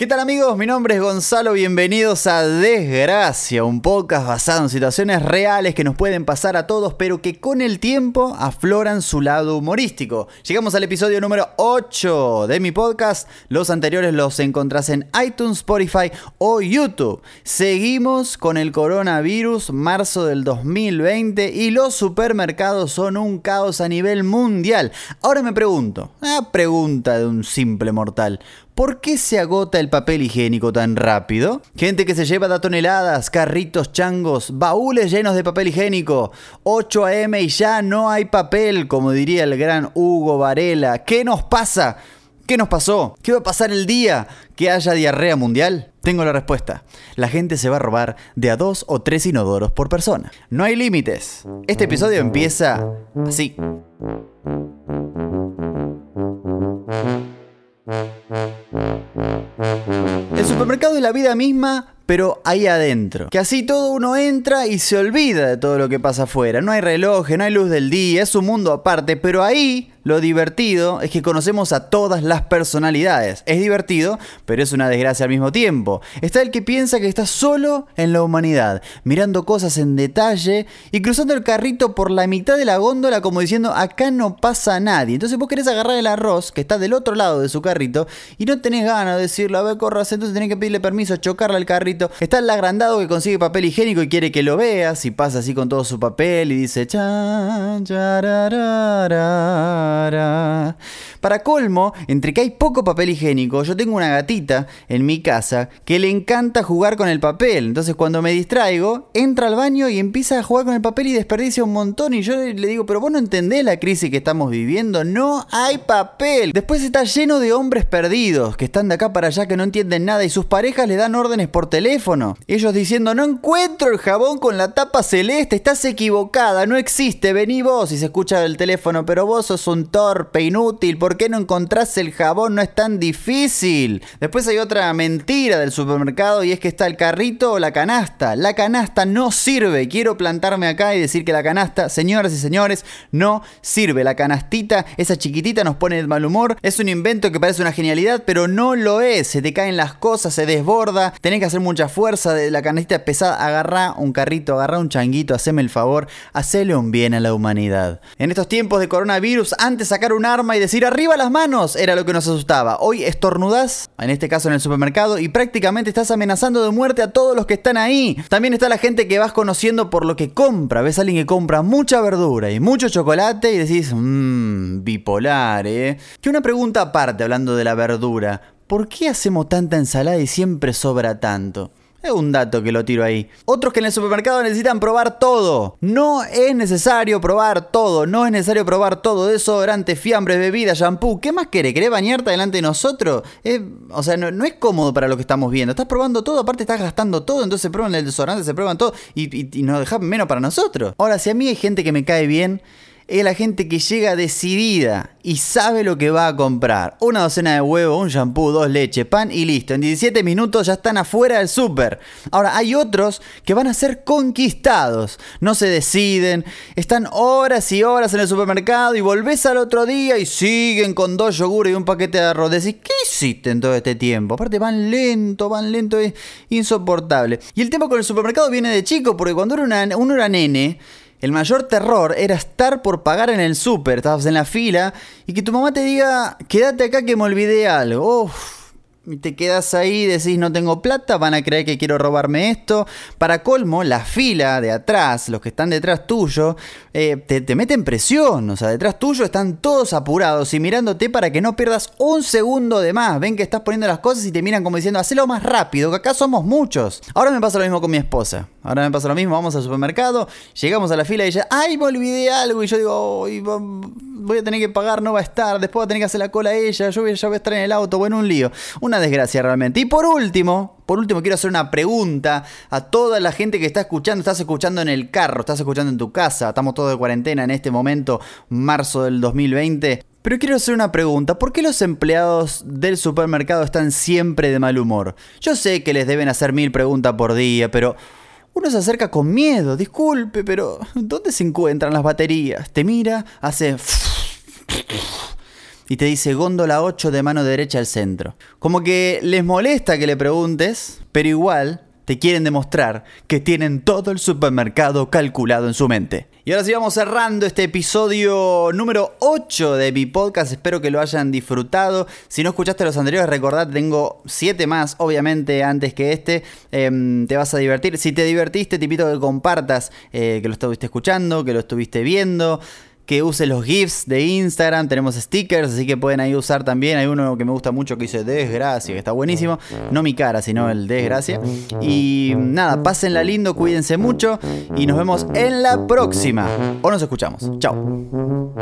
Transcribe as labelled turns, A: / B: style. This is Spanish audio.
A: ¿Qué tal amigos? Mi nombre es Gonzalo, bienvenidos a Desgracia, un podcast basado en situaciones reales que nos pueden pasar a todos, pero que con el tiempo afloran su lado humorístico. Llegamos al episodio número 8 de mi podcast, los anteriores los encontrás en iTunes, Spotify o YouTube. Seguimos con el coronavirus, marzo del 2020, y los supermercados son un caos a nivel mundial. Ahora me pregunto, una pregunta de un simple mortal. ¿Por qué se agota el papel higiénico tan rápido? Gente que se lleva de toneladas, carritos changos, baúles llenos de papel higiénico. 8 a.m. y ya no hay papel, como diría el gran Hugo Varela. ¿Qué nos pasa? ¿Qué nos pasó? ¿Qué va a pasar el día que haya diarrea mundial? Tengo la respuesta. La gente se va a robar de a dos o tres inodoros por persona. No hay límites. Este episodio empieza así. Supermercado es la vida misma, pero ahí adentro. Que así todo uno entra y se olvida de todo lo que pasa afuera. No hay reloj, no hay luz del día, es un mundo aparte, pero ahí lo divertido es que conocemos a todas las personalidades. Es divertido, pero es una desgracia al mismo tiempo. Está el que piensa que está solo en la humanidad, mirando cosas en detalle y cruzando el carrito por la mitad de la góndola como diciendo acá no pasa nadie. Entonces vos querés agarrar el arroz que está del otro lado de su carrito y no tenés ganas de decirlo, a ver, corras, entonces tenés que pedirle permiso, chocarle al carrito. Está el agrandado que consigue papel higiénico y quiere que lo veas y pasa así con todo su papel y dice chan, chararara. Para colmo, entre que hay poco papel higiénico, yo tengo una gatita en mi casa que le encanta jugar con el papel. Entonces cuando me distraigo, entra al baño y empieza a jugar con el papel y desperdicia un montón. Y yo le digo, pero vos no entendés la crisis que estamos viviendo. No hay papel. Después está lleno de hombres perdidos que están de acá para allá que no entienden nada y sus parejas le dan órdenes por teléfono. Ellos diciendo, no encuentro el jabón con la tapa celeste, estás equivocada, no existe, vení vos. Y se escucha el teléfono, pero vos sos un torpe, inútil, ¿por qué no encontrás el jabón? No es tan difícil. Después hay otra mentira del supermercado y es que está el carrito o la canasta. La canasta no sirve. Quiero plantarme acá y decir que la canasta, señoras y señores, no sirve. La canastita, esa chiquitita nos pone de mal humor. Es un invento que parece una genialidad, pero no lo es. Se te caen las cosas, se desborda. Tenés que hacer mucha fuerza. La canastita pesada, agarrá un carrito, agarrá un changuito, haceme el favor, hacele un bien a la humanidad. En estos tiempos de coronavirus, antes sacar un arma y decir arriba las manos era lo que nos asustaba. Hoy estornudás, en este caso en el supermercado, y prácticamente estás amenazando de muerte a todos los que están ahí. También está la gente que vas conociendo por lo que compra. Ves a alguien que compra mucha verdura y mucho chocolate y decís, mmm, bipolar, ¿eh? Que una pregunta aparte hablando de la verdura. ¿Por qué hacemos tanta ensalada y siempre sobra tanto? Es un dato que lo tiro ahí. Otros que en el supermercado necesitan probar todo. No es necesario probar todo. No es necesario probar todo. Desodorante, fiambre, bebida, shampoo. ¿Qué más querés? ¿Querés bañarte delante de nosotros? o sea, no, es cómodo para lo que estamos viendo. Estás probando todo, aparte estás gastando todo. Entonces se prueban el desodorante, se prueban todo. Y, y nos dejan menos para nosotros. Ahora, si a mí hay gente que me cae bien es la gente que llega decidida y sabe lo que va a comprar. Una docena de huevos, un shampoo, dos leches, pan y listo. En 17 minutos ya están afuera del súper. Ahora, hay otros que van a ser conquistados. No se deciden, están horas y horas en el supermercado y volvés al otro día y siguen con dos yogures y un paquete de arroz. Decís, ¿qué hiciste en todo este tiempo? Aparte, van lento, van lento, es insoportable. Y el tema con el supermercado viene de chico, porque cuando uno era nene, el mayor terror era estar por pagar en el súper, estabas en la fila y que tu mamá te diga, quédate acá que me olvidé algo. Uf te quedas ahí, decís no tengo plata, van a creer que quiero robarme esto. Para colmo, la fila de atrás, los que están detrás tuyo, eh, te, meten presión. O sea, detrás tuyo están todos apurados y mirándote para que no pierdas un segundo de más. Ven que estás poniendo las cosas y te miran como diciendo, hacelo más rápido, que acá somos muchos. Ahora me pasa lo mismo con mi esposa. Ahora me pasa lo mismo, vamos al supermercado, llegamos a la fila y ella, ay, me olvidé algo. Y yo digo, voy a tener que pagar, no va a estar. Después va a tener que hacer la cola a ella, yo voy, ya voy a estar en el auto, bueno, un lío. Una desgracia realmente. Y por último, por último quiero hacer una pregunta a toda la gente que está escuchando, estás escuchando en el carro, estás escuchando en tu casa, estamos todos de cuarentena en este momento, marzo del 2020. Pero quiero hacer una pregunta, ¿por qué los empleados del supermercado están siempre de mal humor? Yo sé que les deben hacer mil preguntas por día, pero uno se acerca con miedo, disculpe, pero ¿dónde se encuentran las baterías? Te mira, hace... y te dice góndola 8 de mano derecha al centro. Como que les molesta que le preguntes, pero igual te quieren demostrar que tienen todo el supermercado calculado en su mente. Y ahora sí vamos cerrando este episodio número 8 de mi podcast. Espero que lo hayan disfrutado. Si no escuchaste los anteriores, recordad, tengo 7 más, obviamente, antes que este. Em, te vas a divertir. Si te divertiste, te a que compartas eh, que lo estuviste escuchando, que lo estuviste viendo que use los GIFs de Instagram, tenemos stickers, así que pueden ahí usar también. Hay uno que me gusta mucho que dice desgracia, que está buenísimo. No mi cara, sino el desgracia. Y nada, pásenla lindo, cuídense mucho y nos vemos en la próxima. O nos escuchamos. Chao.